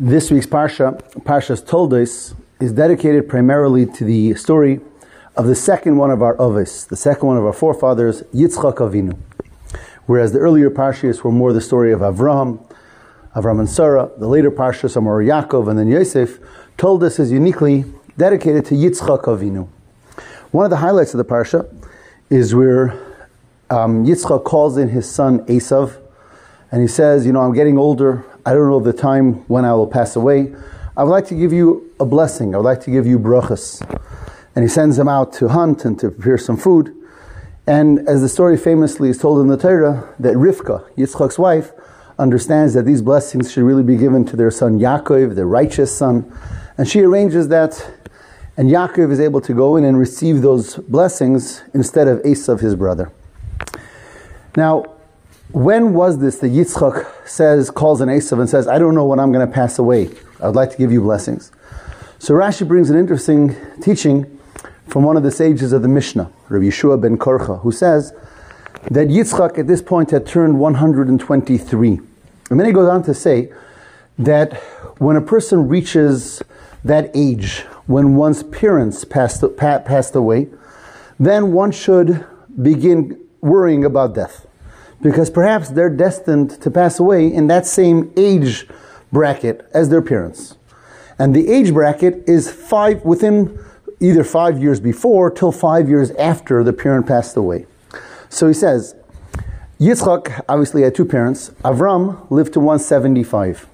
This week's Parsha, Parshas Toldos, is dedicated primarily to the story of the second one of our Ovis, the second one of our forefathers, Yitzchak Avinu. Whereas the earlier Parshas were more the story of Avraham, Avram and Sarah, the later Parshas are more Yaakov and then Yosef, Toldos is uniquely dedicated to Yitzchak Avinu. One of the highlights of the Parsha is where um, Yitzchak calls in his son Esav, and he says, You know, I'm getting older. I don't know the time when I will pass away. I would like to give you a blessing. I would like to give you brachas. And he sends them out to hunt and to prepare some food. And as the story famously is told in the Torah, that Rivka, Yitzchak's wife, understands that these blessings should really be given to their son Yaakov, the righteous son. And she arranges that, and Yaakov is able to go in and receive those blessings instead of Esav, his brother. Now, when was this that Yitzchak says, calls an Esav and says, I don't know when I'm going to pass away. I would like to give you blessings. So Rashi brings an interesting teaching from one of the sages of the Mishnah, Rabbi Yehoshua ben Korcha, who says that Yitzchak at this point had turned 123. And then he goes on to say that when a person reaches that age, when one's parents passed, passed away, then one should begin worrying about death because perhaps they're destined to pass away in that same age bracket as their parents. And the age bracket is five within either five years before till five years after the parent passed away. So he says, Yitzchak obviously had two parents. Avram lived to 175.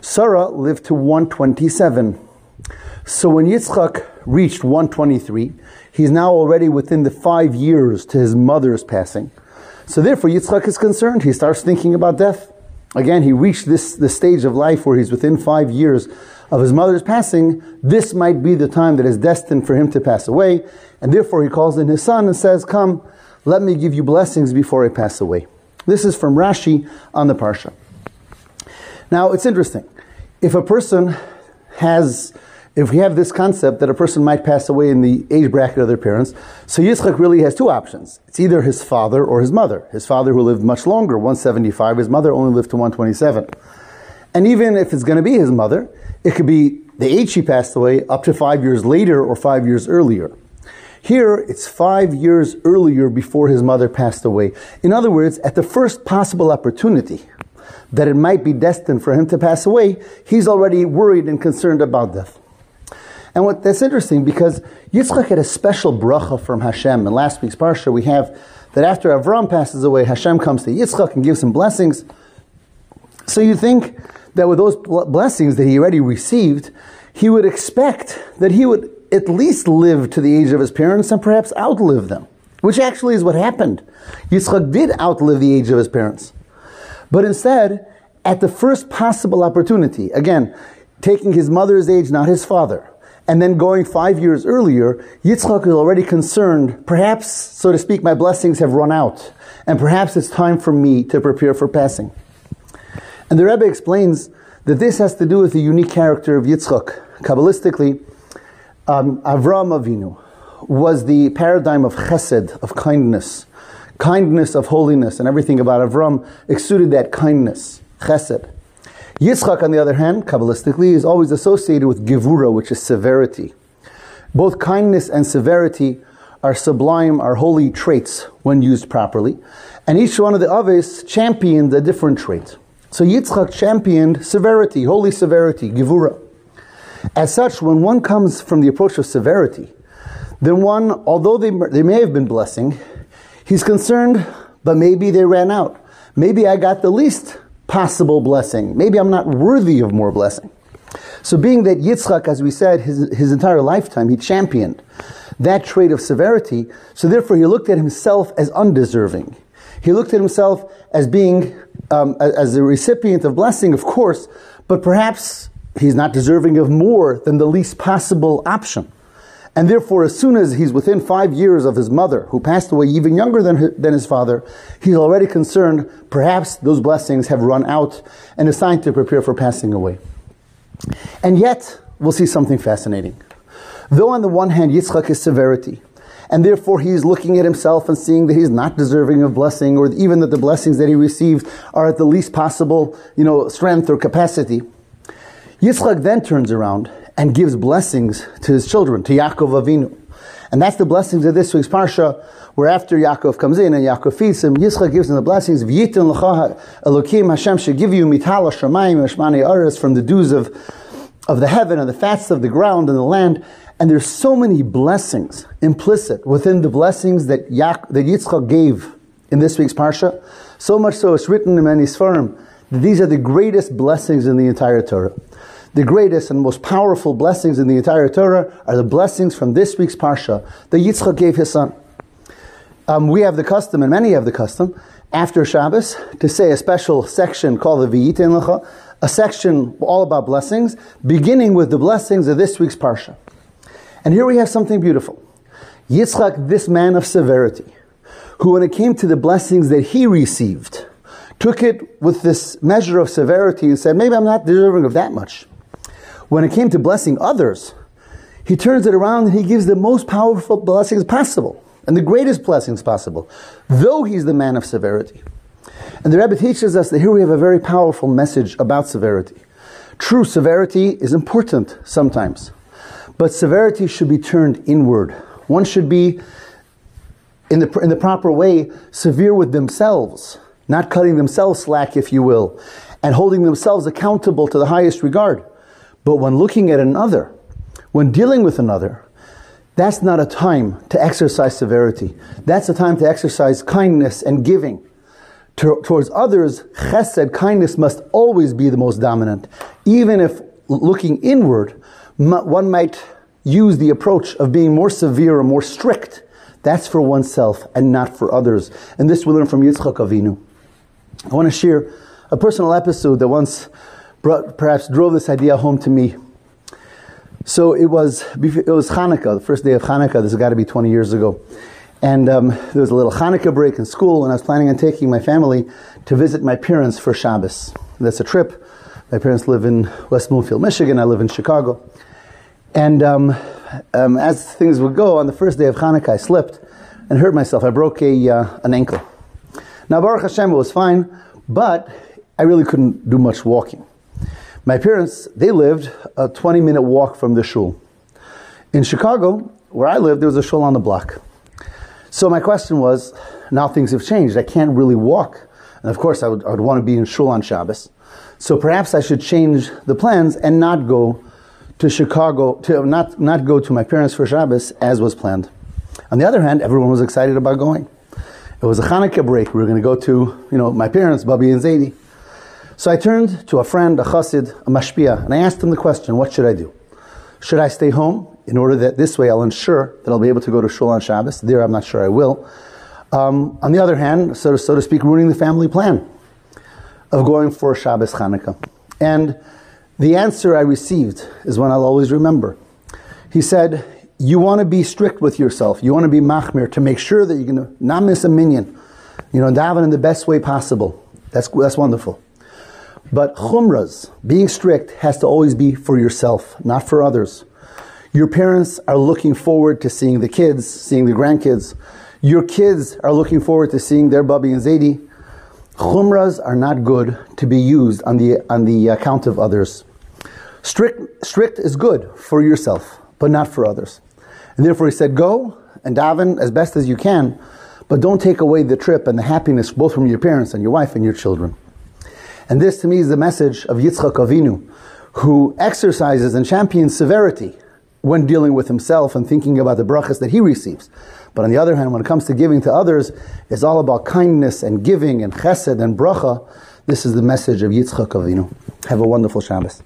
Sarah lived to 127. So when Yitzchak reached 123, he's now already within the five years to his mother's passing. So therefore, Yitzchak is concerned. He starts thinking about death. Again, he reached this, this stage of life where he's within five years of his mother's passing. This might be the time that is destined for him to pass away. And therefore, he calls in his son and says, Come, let me give you blessings before I pass away. This is from Rashi on the Parsha. Now, it's interesting. If a person has if we have this concept that a person might pass away in the age bracket of their parents, so Yitzchak really has two options. It's either his father or his mother. His father who lived much longer, 175, his mother only lived to 127. And even if it's going to be his mother, it could be the age she passed away up to five years later or five years earlier. Here, it's five years earlier before his mother passed away. In other words, at the first possible opportunity that it might be destined for him to pass away, he's already worried and concerned about death. And what that's interesting because Yitzchak had a special bracha from Hashem. In last week's parsha, we have that after Avram passes away, Hashem comes to Yitzchak and gives him blessings. So you think that with those blessings that he already received, he would expect that he would at least live to the age of his parents and perhaps outlive them, which actually is what happened. Yitzchak did outlive the age of his parents. But instead, at the first possible opportunity, again, taking his mother's age, not his father, and then going five years earlier, Yitzchak is already concerned, perhaps, so to speak, my blessings have run out, and perhaps it's time for me to prepare for passing. And the Rebbe explains that this has to do with the unique character of Yitzchak. Kabbalistically, um, Avram Avinu was the paradigm of chesed, of kindness, kindness of holiness, and everything about Avram exuded that kindness, chesed. Yitzchak, on the other hand, Kabbalistically, is always associated with gevura, which is severity. Both kindness and severity are sublime, are holy traits when used properly. And each one of the Aves championed a different trait. So Yitzchak championed severity, holy severity, gevura. As such, when one comes from the approach of severity, then one, although they, they may have been blessing, he's concerned, but maybe they ran out. Maybe I got the least possible blessing. Maybe I'm not worthy of more blessing. So, being that Yitzchak, as we said, his, his entire lifetime, he championed that trait of severity, so therefore he looked at himself as undeserving. He looked at himself as being, um, as a recipient of blessing, of course, but perhaps he's not deserving of more than the least possible option. And therefore, as soon as he's within five years of his mother, who passed away even younger than, than his father, he's already concerned perhaps those blessings have run out and is time to prepare for passing away. And yet, we'll see something fascinating. Though on the one hand, Yitzchak is severity, and therefore he's looking at himself and seeing that he's not deserving of blessing, or even that the blessings that he received are at the least possible, you know, strength or capacity. Yitzchak then turns around and gives blessings to his children, to Yaakov Avinu. And that's the blessings of this week's Parsha, where after Yaakov comes in and Yaakov feeds him, Yitzchak gives him the blessings, V'yitin l'cha Elokim Hashem should give you mitala shamayim mashmani aris from the dews of, of the heaven and the fats of the ground and the land. And there's so many blessings implicit within the blessings that, Yaak, that Yitzchak gave in this week's Parsha. So much so it's written in many Sfarim that these are the greatest blessings in the entire Torah. The greatest and most powerful blessings in the entire Torah are the blessings from this week's Parsha that Yitzchak gave his son. Um, we have the custom, and many have the custom, after Shabbos, to say a special section called the V'yitin Lecha, a section all about blessings, beginning with the blessings of this week's Parsha. And here we have something beautiful. Yitzchak, this man of severity, who when it came to the blessings that he received, took it with this measure of severity and said, maybe I'm not deserving of that much. When it came to blessing others, he turns it around and he gives the most powerful blessings possible and the greatest blessings possible, though he's the man of severity. And the Rebbe teaches us that here we have a very powerful message about severity. True severity is important sometimes, but severity should be turned inward. One should be, in the, in the proper way, severe with themselves, not cutting themselves slack, if you will, and holding themselves accountable to the highest regard. But when looking at another, when dealing with another, that's not a time to exercise severity. That's a time to exercise kindness and giving. To, towards others, chesed, kindness, must always be the most dominant. Even if looking inward, one might use the approach of being more severe or more strict. That's for oneself and not for others. And this we learn from Yitzchak Avinu. I want to share a personal episode that once brought, perhaps drove this idea home to me. So it was it was Hanukkah, the first day of Hanukkah. This has got to be 20 years ago, and um, there was a little Hanukkah break in school, and I was planning on taking my family to visit my parents for Shabbos. That's a trip. My parents live in West Bloomfield, Michigan. I live in Chicago, and um, um, as things would go, on the first day of Hanukkah, I slipped and hurt myself. I broke a uh, an ankle. Now Baruch Hashem, it was fine, but I really couldn't do much walking. My parents, they lived a 20 minute walk from the shul. In Chicago, where I lived, there was a shul on the block. So my question was, now things have changed. I can't really walk. And of course, I would, I would want to be in shul on Shabbos. So perhaps I should change the plans and not go to Chicago, to not, not go to my parents for Shabbos as was planned. On the other hand, everyone was excited about going. It was a Hanukkah break. We were going to go to, you know, my parents, Bubby and Zadie. So I turned to a friend, a chassid, a mashpia, and I asked him the question, what should I do? Should I stay home in order that this way I'll ensure that I'll be able to go to shul on Shabbos? There I'm not sure I will. Um, on the other hand, so to, so to speak, ruining the family plan of going for Shabbos Chanukah. And the answer I received is one I'll always remember. He said, you want to be strict with yourself. You want to be machmir to make sure that you can not miss a minyan. You know, daven in the best way possible. That's, that's wonderful. But chumras, being strict, has to always be for yourself, not for others. Your parents are looking forward to seeing the kids, seeing the grandkids. Your kids are looking forward to seeing their Bubby and Zadie. Chumras are not good to be used on the, on the account of others. Strict, strict is good for yourself, but not for others. And therefore he said, go and daven as best as you can, but don't take away the trip and the happiness both from your parents and your wife and your children. And this to me is the message of Yitzchak Avinu, who exercises and champions severity when dealing with himself and thinking about the brachas that he receives. But on the other hand, when it comes to giving to others, it's all about kindness and giving and chesed and bracha. This is the message of Yitzchak Avinu. Have a wonderful Shabbos.